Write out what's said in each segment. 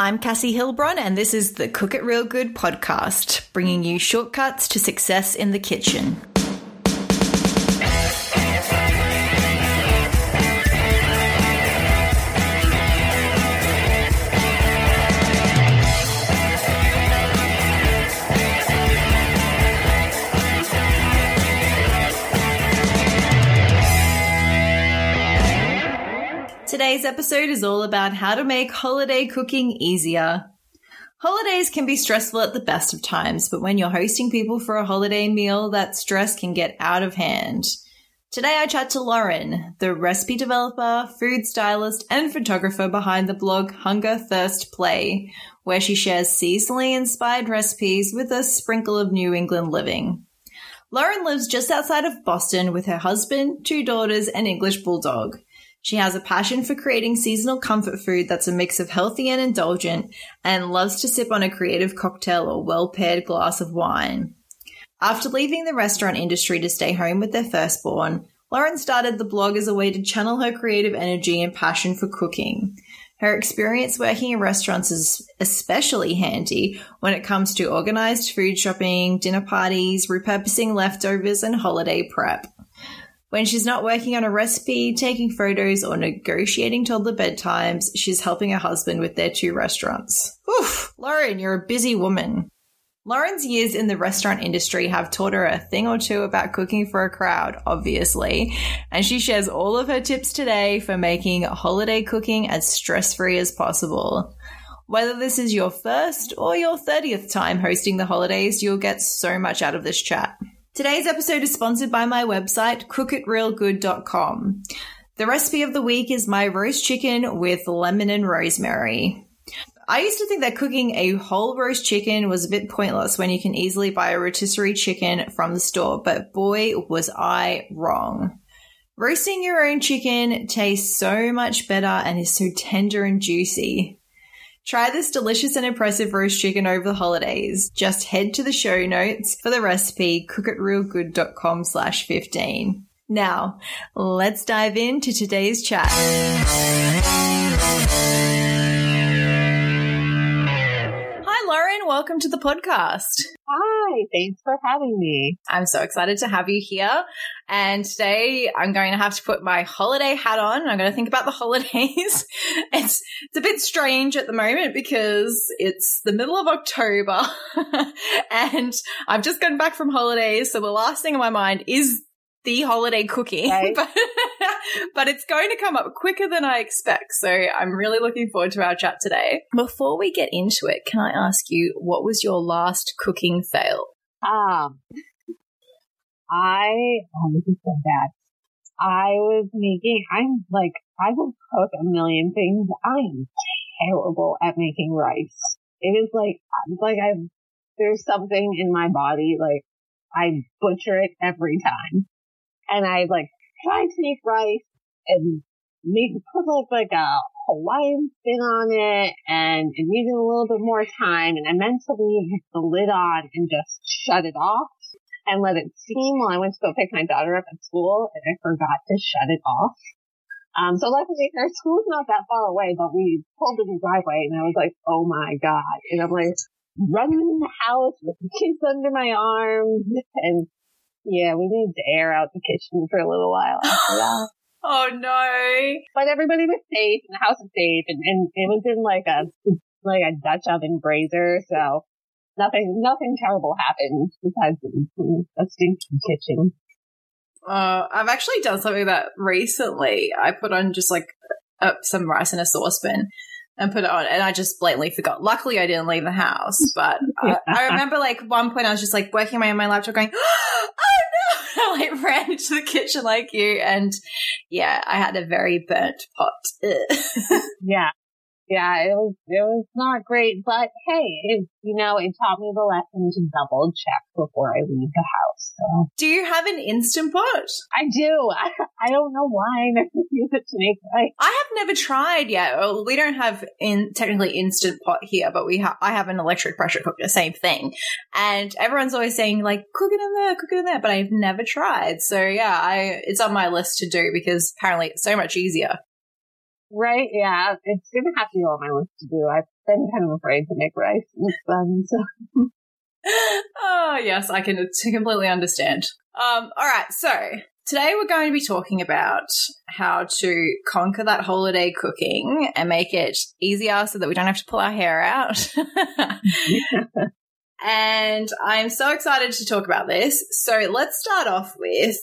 I'm Cassie Hilbron, and this is the Cook It Real Good podcast, bringing you shortcuts to success in the kitchen. Today's episode is all about how to make holiday cooking easier. Holidays can be stressful at the best of times, but when you're hosting people for a holiday meal, that stress can get out of hand. Today I chat to Lauren, the recipe developer, food stylist, and photographer behind the blog Hunger Thirst Play, where she shares seasonally inspired recipes with a sprinkle of New England living. Lauren lives just outside of Boston with her husband, two daughters, and English bulldog. She has a passion for creating seasonal comfort food that's a mix of healthy and indulgent, and loves to sip on a creative cocktail or well paired glass of wine. After leaving the restaurant industry to stay home with their firstborn, Lauren started the blog as a way to channel her creative energy and passion for cooking. Her experience working in restaurants is especially handy when it comes to organized food shopping, dinner parties, repurposing leftovers, and holiday prep. When she's not working on a recipe, taking photos, or negotiating toddler bedtimes, she's helping her husband with their two restaurants. Oof, Lauren, you're a busy woman. Lauren's years in the restaurant industry have taught her a thing or two about cooking for a crowd, obviously, and she shares all of her tips today for making holiday cooking as stress free as possible. Whether this is your first or your 30th time hosting the holidays, you'll get so much out of this chat. Today's episode is sponsored by my website, cookitrealgood.com. The recipe of the week is my roast chicken with lemon and rosemary. I used to think that cooking a whole roast chicken was a bit pointless when you can easily buy a rotisserie chicken from the store, but boy, was I wrong. Roasting your own chicken tastes so much better and is so tender and juicy. Try this delicious and impressive roast chicken over the holidays. Just head to the show notes for the recipe, cookitrealgood.com slash 15. Now, let's dive into today's chat. Welcome to the podcast. Hi, thanks for having me. I'm so excited to have you here. And today I'm going to have to put my holiday hat on. I'm going to think about the holidays. it's, it's a bit strange at the moment because it's the middle of October and I've just gotten back from holidays. So the last thing on my mind is the holiday cooking, Right. but, but it's going to come up quicker than I expect. So I'm really looking forward to our chat today. Before we get into it, can I ask you, what was your last cooking fail? Um, I, oh, this is so bad. I was making, I'm like, I will cook a million things. I'm terrible at making rice. It is like, like I, there's something in my body, like, I butcher it every time. And I like to make rice and make, put like, a Hawaiian spin on it and it needed a little bit more time and I mentally leave the lid on and just shut it off and let it steam while I went to go pick my daughter up at school and I forgot to shut it off. Um, so luckily her school's not that far away, but we pulled in the driveway and I was like, oh my God. And I'm like running in the house with the kids under my arms and yeah, we needed to air out the kitchen for a little while after that. Oh no. But everybody was safe and the house was safe and, and it was in like a, like a Dutch oven brazier. So nothing, nothing terrible happened besides a stinky kitchen. Uh, I've actually done something that recently. I put on just like uh, some rice in a saucepan and put it on, and I just blatantly forgot. Luckily, I didn't leave the house, but I, I remember like one point I was just like working away on my laptop, going, "Oh no!" I ran into the kitchen like you, and yeah, I had a very burnt pot. Yeah. Yeah, it was, it was not great, but hey, it, you know, it taught me the lesson to double check before I leave the house. So Do you have an instant pot? I do. I, I don't know why I never use it to make rice. I have never tried yet. Well, we don't have in technically instant pot here, but we have. I have an electric pressure cooker, same thing. And everyone's always saying like, cook it in there, cook it in there, but I've never tried. So yeah, I it's on my list to do because apparently it's so much easier. Right? Yeah, it's gonna have to be on my list to do. I've been kind of afraid to make rice with them, so. oh yes, I can completely understand. Um, all right, so today we're going to be talking about how to conquer that holiday cooking and make it easier so that we don't have to pull our hair out. and I'm so excited to talk about this. So let's start off with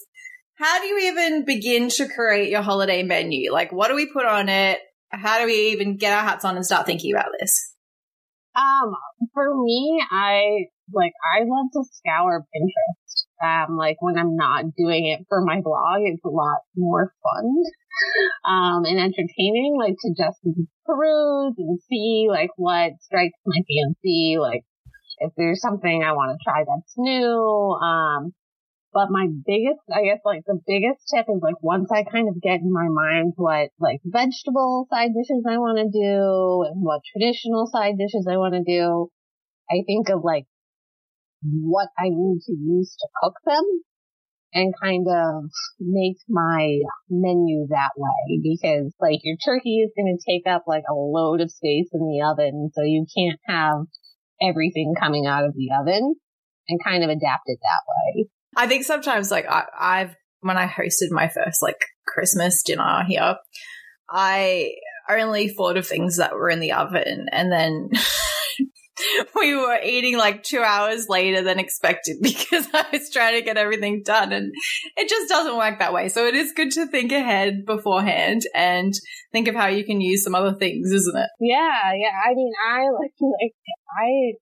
how do you even begin to create your holiday menu? Like, what do we put on it? How do we even get our hats on and start thinking about this? Um, for me, I like I love to scour Pinterest. Um, like when I'm not doing it for my blog, it's a lot more fun, um, and entertaining. Like to just peruse and see like what strikes my fancy. Like if there's something I want to try that's new. Um, but my biggest, I guess like the biggest tip is like once I kind of get in my mind what like vegetable side dishes I want to do and what traditional side dishes I want to do, I think of like what I need to use to cook them and kind of make my menu that way because like your turkey is going to take up like a load of space in the oven. So you can't have everything coming out of the oven and kind of adapt it that way. I think sometimes like I, I've, when I hosted my first like Christmas dinner here, I only thought of things that were in the oven and then we were eating like two hours later than expected because I was trying to get everything done and it just doesn't work that way. So it is good to think ahead beforehand and think of how you can use some other things, isn't it? Yeah, yeah. I mean, I like, like, I,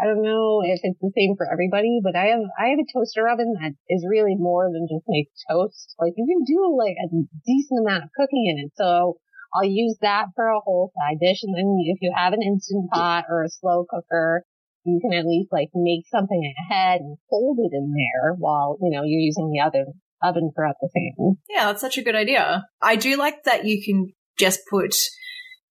I don't know if it's the same for everybody, but I have, I have a toaster oven that is really more than just make toast. Like you can do like a decent amount of cooking in it. So I'll use that for a whole side dish. And then if you have an instant pot or a slow cooker, you can at least like make something ahead and hold it in there while, you know, you're using the oven oven for other things. Yeah, that's such a good idea. I do like that you can just put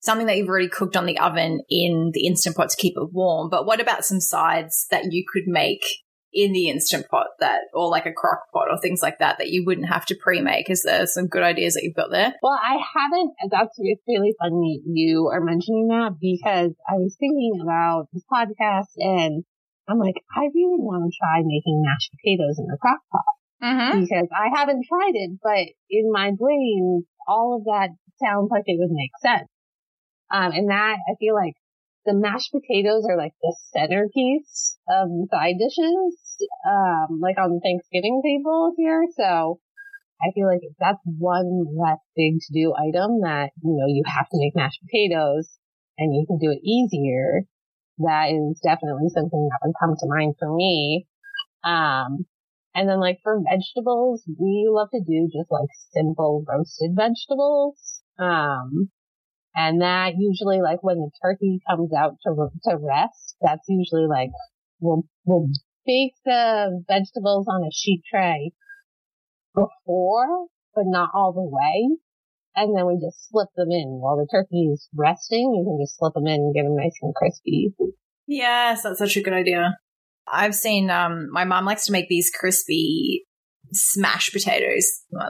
something that you've already cooked on the oven in the instant pot to keep it warm. But what about some sides that you could make in the instant pot that, or like a crock pot or things like that, that you wouldn't have to pre-make? Is there some good ideas that you've got there? Well, I haven't, that's, it's really funny you are mentioning that because I was thinking about this podcast and I'm like, I really want to try making mashed potatoes in a crock pot. Mm-hmm. Because I haven't tried it, but in my brain, all of that sounds like it would make sense. Um, and that I feel like the mashed potatoes are like the centerpiece of side dishes, um, like on Thanksgiving tables here. So I feel like that's one less big to do item that, you know, you have to make mashed potatoes and you can do it easier. That is definitely something that would come to mind for me. Um, and then like for vegetables, we love to do just like simple roasted vegetables. Um, and that usually like when the turkey comes out to, to rest, that's usually like we'll, we'll bake the vegetables on a sheet tray before, but not all the way. And then we just slip them in while the turkey is resting. You can just slip them in and get them nice and crispy. Yes, that's such a good idea. I've seen, um, my mom likes to make these crispy smash potatoes.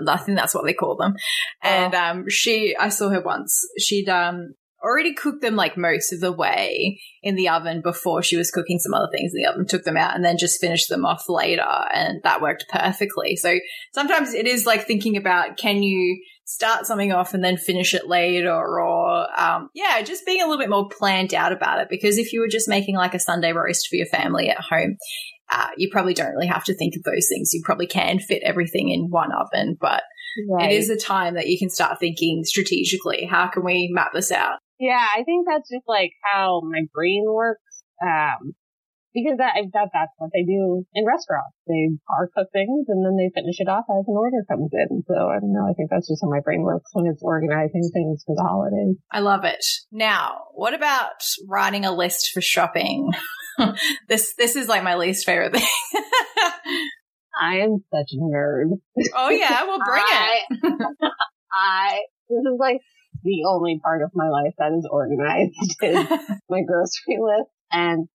I think that's what they call them. And um, she, I saw her once. She'd um, already cooked them like most of the way in the oven before she was cooking some other things in the oven, took them out and then just finished them off later. And that worked perfectly. So sometimes it is like thinking about can you start something off and then finish it later or, um, yeah, just being a little bit more planned out about it. Because if you were just making like a Sunday roast for your family at home, uh, you probably don't really have to think of those things. You probably can fit everything in one oven, but right. it is a time that you can start thinking strategically. How can we map this out? Yeah, I think that's just like how my brain works. Um, because that, that that's what they do in restaurants. They are cook things and then they finish it off as an order comes in. So I don't know. I think that's just how my brain works when it's organizing things for the holidays. I love it. Now, what about writing a list for shopping? this this is like my least favorite thing. I am such a nerd. Oh yeah, well bring I, it. I this is like the only part of my life that is organized is my grocery list and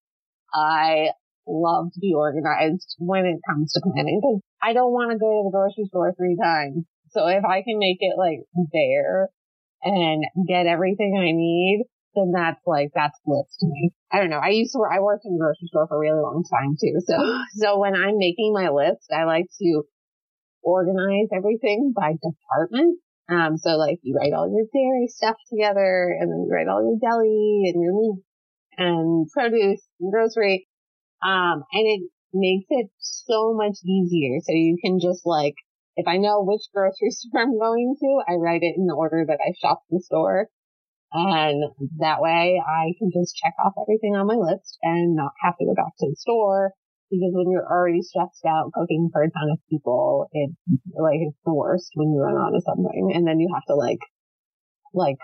I love to be organized when it comes to planning because I don't want to go to the grocery store three times. So if I can make it like there and get everything I need, then that's like, that's bliss to me. I don't know. I used to work, I worked in a grocery store for a really long time too. So, so when I'm making my list, I like to organize everything by department. Um, so like you write all your dairy stuff together and then you write all your deli and your meat and produce and grocery. Um, and it makes it so much easier. So you can just like, if I know which grocery store I'm going to, I write it in the order that I shop the store. And that way I can just check off everything on my list and not have to go back to the store. Because when you're already stressed out cooking for a ton of people, it's like, it's the worst when you run out of something. And then you have to like, like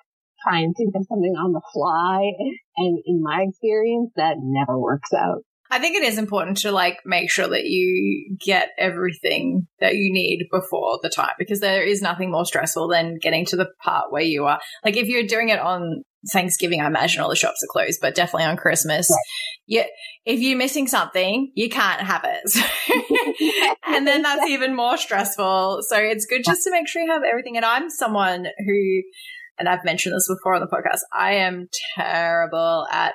try and think of something on the fly. And in my experience, that never works out. I think it is important to like make sure that you get everything that you need before the time because there is nothing more stressful than getting to the part where you are like if you're doing it on Thanksgiving, I imagine all the shops are closed, but definitely on Christmas. Yeah. If you're missing something, you can't have it. and then that's even more stressful. So it's good just to make sure you have everything. And I'm someone who, and I've mentioned this before on the podcast, I am terrible at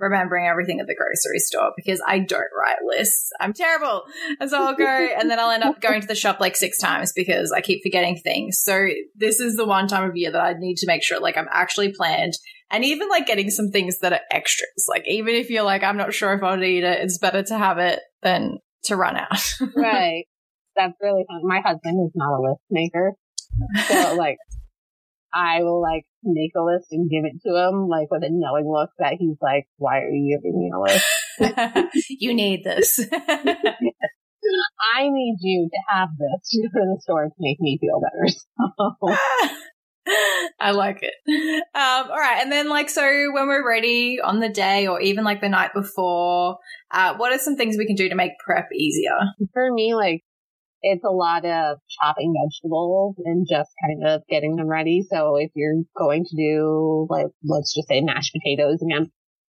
remembering everything at the grocery store because I don't write lists. I'm terrible. And so I'll go and then I'll end up going to the shop like six times because I keep forgetting things. So this is the one time of year that I need to make sure like I'm actually planned and even like getting some things that are extras. Like even if you're like, I'm not sure if I'll eat it, it's better to have it than to run out. right. That's really fun. My husband is not a list maker. So like I will like make a list and give it to him, like with a knowing look that he's like, why are you giving me a list? you need this. I need you to have this to go to the store to make me feel better. So. I like it. Um, all right. And then, like, so when we're ready on the day or even like the night before, uh, what are some things we can do to make prep easier? For me, like, it's a lot of chopping vegetables and just kind of getting them ready. So if you're going to do like, let's just say mashed potatoes again,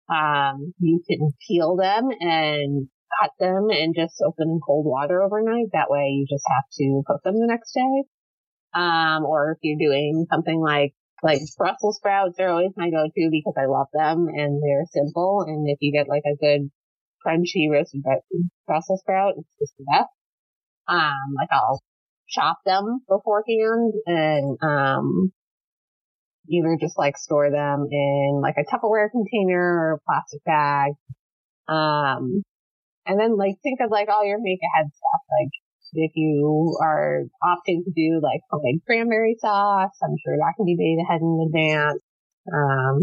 um, you can peel them and cut them and just soak them in cold water overnight. That way you just have to cook them the next day. Um, or if you're doing something like, like Brussels sprouts they're always my go-to because I love them and they're simple. And if you get like a good crunchy roasted Brussels sprout, it's just the best. Um, like I'll chop them beforehand and, um, either just like store them in like a Tupperware container or a plastic bag. Um, and then like think of like all your make ahead stuff. Like if you are opting to do like homemade cranberry sauce, I'm sure that can be made ahead in advance. Um,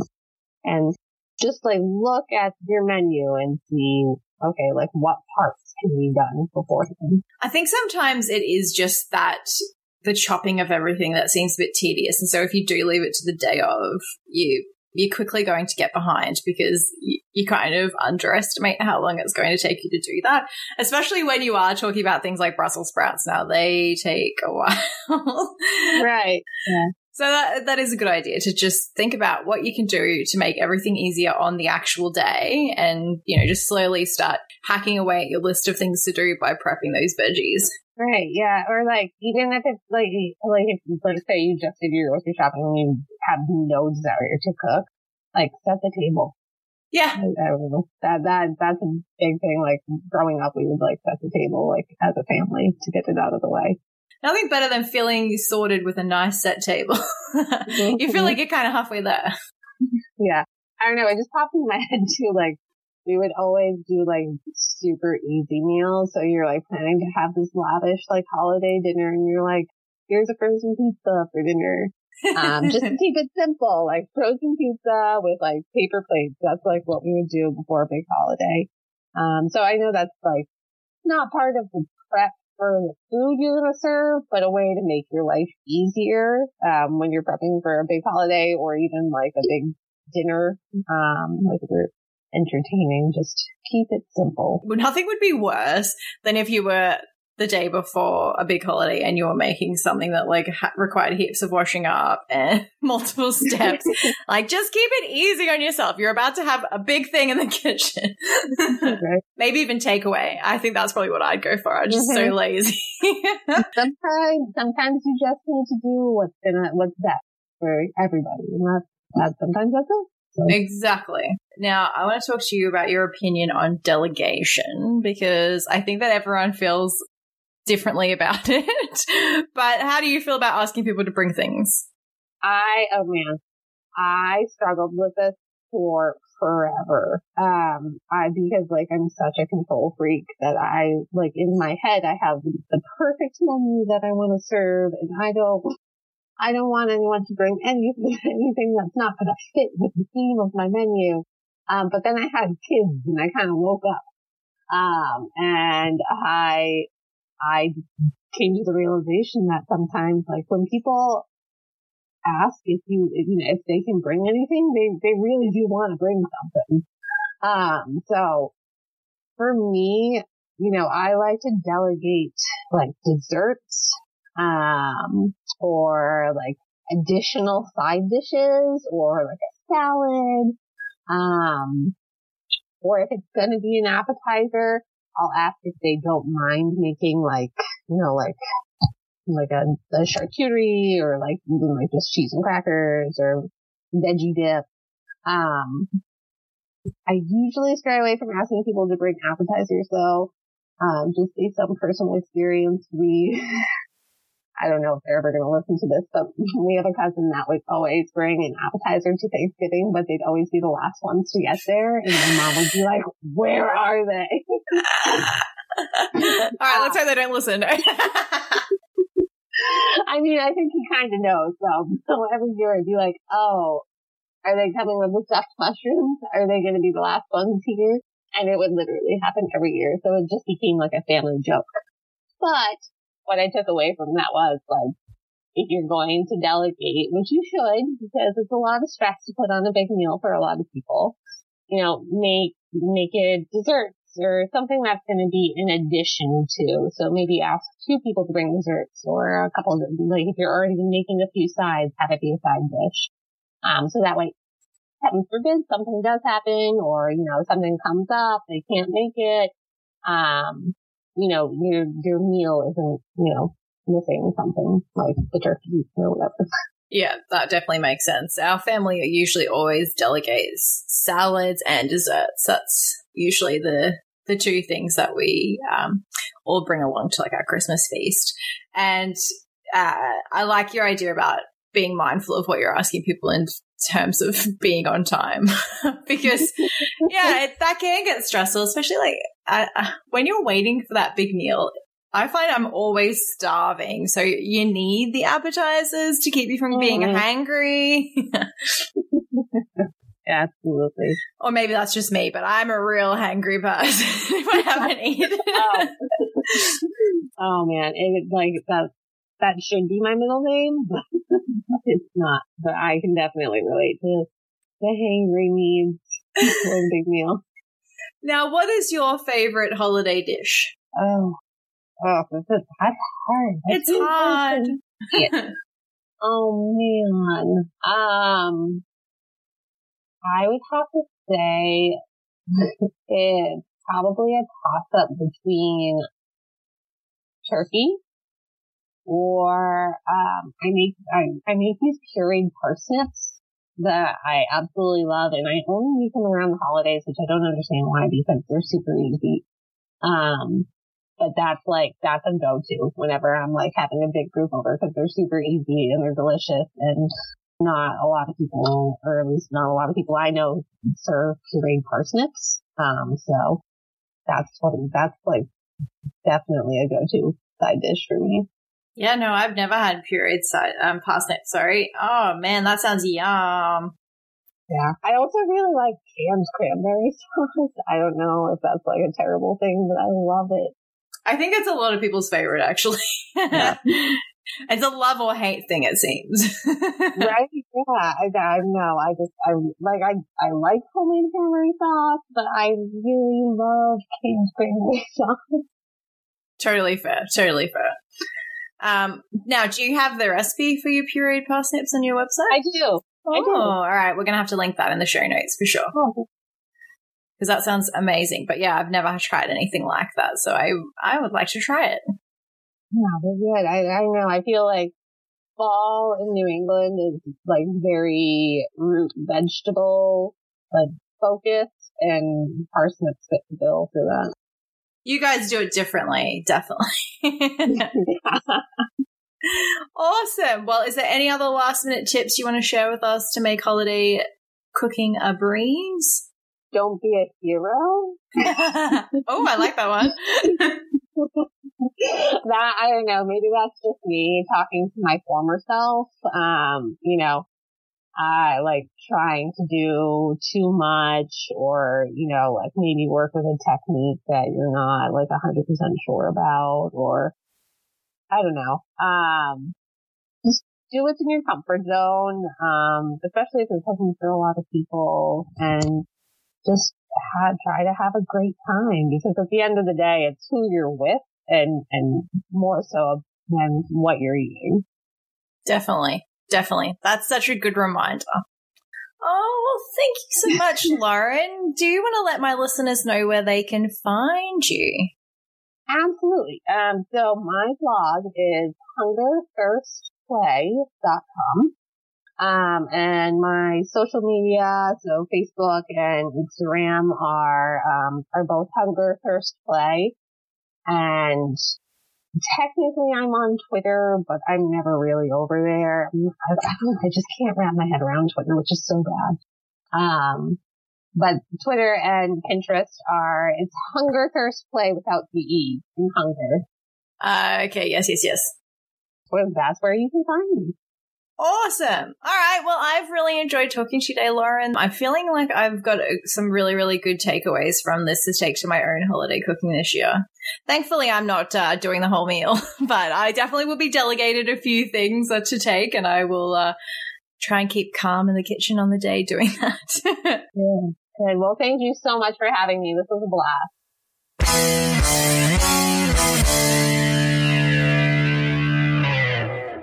and just like look at your menu and see, okay, like what parts can be done beforehand. I think sometimes it is just that the chopping of everything that seems a bit tedious. And so if you do leave it to the day of, you you're quickly going to get behind because you, you, kind of underestimate how long it's going to take you to do that. Especially when you are talking about things like Brussels sprouts now, they take a while. right. Yeah. So that that is a good idea to just think about what you can do to make everything easier on the actual day and you know just slowly start hacking away at your list of things to do by prepping those veggies. Right, yeah. Or like even if it's like like if let's say you just did your grocery shopping and you have no desire to cook, like set the table. Yeah. I, I don't know. That that that's a big thing. Like growing up we would like set the table like as a family to get it out of the way. Nothing better than feeling sorted with a nice set table. you feel like you're kind of halfway there. Yeah. I don't know. It just popped in my head too. Like we would always do like super easy meals. So you're like planning to have this lavish like holiday dinner and you're like, here's a frozen pizza for dinner. Um, just to keep it simple, like frozen pizza with like paper plates. That's like what we would do before a big holiday. Um, so I know that's like not part of the prep the food you're going to serve, but a way to make your life easier um, when you're prepping for a big holiday or even like a big dinner um, with a group entertaining. Just keep it simple. Nothing would be worse than if you were the day before a big holiday and you're making something that like ha- required heaps of washing up and multiple steps. like just keep it easy on yourself. You're about to have a big thing in the kitchen. okay. Maybe even takeaway. I think that's probably what I'd go for. I'm just mm-hmm. so lazy. sometimes, sometimes you just need to do what's gonna, what's best for everybody. And that's, that sometimes that's it. So. Exactly. Now, I want to talk to you about your opinion on delegation because I think that everyone feels differently about it. but how do you feel about asking people to bring things? I, oh man, I struggled with this for forever. Um, I, because like I'm such a control freak that I, like in my head, I have the perfect menu that I want to serve and I don't, I don't want anyone to bring any, anything that's not going to fit with the theme of my menu. Um, but then I had kids and I kind of woke up. Um, and I, I came to the realization that sometimes like when people ask if you, you know, if they can bring anything, they, they really do want to bring something. Um, so for me, you know, I like to delegate like desserts, um, or like additional side dishes or like a salad. Um, or if it's going to be an appetizer, I'll ask if they don't mind making like, you know, like like a, a charcuterie or like like just cheese and crackers or veggie dip. Um, I usually stray away from asking people to bring appetizers though. Um, just based on personal experience, we, I don't know if they're ever going to listen to this, but we have a cousin that would always bring an appetizer to Thanksgiving, but they'd always be the last ones to get there. And my mom would be like, where are they? All right, let's hope they don't listen. I mean, I think he kind of knows. So, so every year I'd be like, oh, are they coming with the stuffed mushrooms? Are they going to be the last ones here? And it would literally happen every year. So it just became like a family joke. But what I took away from that was like, if you're going to delegate, which you should, because it's a lot of stress to put on a big meal for a lot of people, you know, make, make it desserts or something that's going to be in addition to. So maybe ask two people to bring desserts or a couple of, like if you're already making a few sides, have it be a side dish. Um, so that way, heaven forbid something does happen or, you know, something comes up, they can't make it. Um, you know, your, your meal isn't, you know, missing something like the turkey or whatever. Yeah, that definitely makes sense. Our family usually always delegates salads and desserts. That's usually the the two things that we um, all bring along to like our Christmas feast. And uh, I like your idea about being mindful of what you're asking people in terms of being on time because yeah it, that can get stressful especially like uh, uh, when you're waiting for that big meal I find I'm always starving. So you need the appetizers to keep you from being mm. hangry. Absolutely. Or maybe that's just me, but I'm a real hangry person if I haven't eaten. oh. oh man, it like that that should be my middle name, but it's not. But I can definitely relate to the hangry needs for a big meal. Now, what is your favorite holiday dish? Oh, Oh, that's, that's hard. That's it's hard. oh man. Um, I would have to say it's probably a toss up between turkey or um, I make I, I make these pureed parsnips that I absolutely love, and I only make them around the holidays, which I don't understand why because they're super easy. Um, but that's like, that's a go-to whenever I'm like having a big group over because they're super easy and they're delicious and not a lot of people, or at least not a lot of people I know serve pureed parsnips. Um, so that's what, that's like definitely a go-to side dish for me. Yeah, no, I've never had pureed side, um, parsnip, sorry. Oh man, that sounds yum. Yeah. I also really like canned cranberry sauce. I don't know if that's like a terrible thing, but I love it. I think it's a lot of people's favorite, actually. Yeah. it's a love or hate thing, it seems. right? Yeah. I, I know. I just, I like, I, I like homemade cranberry sauce, but I really love canned cranberry sauce. Totally fair. Totally fair. Um, now, do you have the recipe for your pureed parsnips on your website? I do. Oh, I do. all right. We're going to have to link that in the show notes for sure. Oh, because that sounds amazing. But yeah, I've never tried anything like that, so I I would like to try it. Yeah, they're good. I I know. I feel like fall in New England is like very root vegetable like focused and parsnips fit the bill for that. You guys do it differently, definitely. awesome. Well, is there any other last minute tips you want to share with us to make holiday cooking a breeze? Don't be a hero. oh, I like that one. that I don't know. Maybe that's just me talking to my former self. Um, you know, I like trying to do too much or, you know, like maybe work with a technique that you're not like a hundred percent sure about or I don't know. Um, just do what's in your comfort zone. Um, especially if it's something for a lot of people and just try to have a great time because at the end of the day, it's who you're with and, and more so than what you're eating. Definitely. Definitely. That's such a good reminder. Oh, well, thank you so much, Lauren. Do you want to let my listeners know where they can find you? Absolutely. Um, so my blog is hungerthirstplay.com. Um, and my social media, so Facebook and Instagram are, um, are both Hunger Thirst Play. And technically I'm on Twitter, but I'm never really over there. I, I, just can't wrap my head around Twitter, which is so bad. Um, but Twitter and Pinterest are, it's hunger, thirst, play without the E in hunger. Uh, okay. Yes, yes, yes. Well, that's where you can find me. Awesome. All right. Well, I've really enjoyed talking to you today, Lauren. I'm feeling like I've got uh, some really, really good takeaways from this to take to my own holiday cooking this year. Thankfully, I'm not uh, doing the whole meal, but I definitely will be delegated a few things to take, and I will uh, try and keep calm in the kitchen on the day doing that. yeah. Good. Well, thank you so much for having me. This was a blast.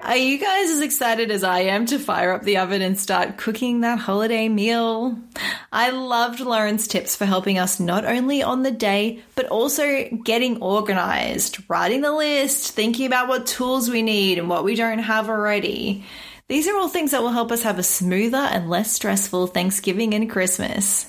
Are you guys as excited as I am to fire up the oven and start cooking that holiday meal? I loved Lauren's tips for helping us not only on the day, but also getting organized, writing the list, thinking about what tools we need and what we don't have already. These are all things that will help us have a smoother and less stressful Thanksgiving and Christmas.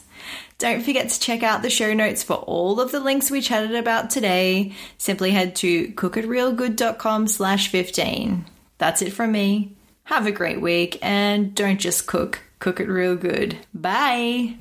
Don't forget to check out the show notes for all of the links we chatted about today. Simply head to cookitrealgood.com slash 15. That's it from me. Have a great week and don't just cook, cook it real good. Bye.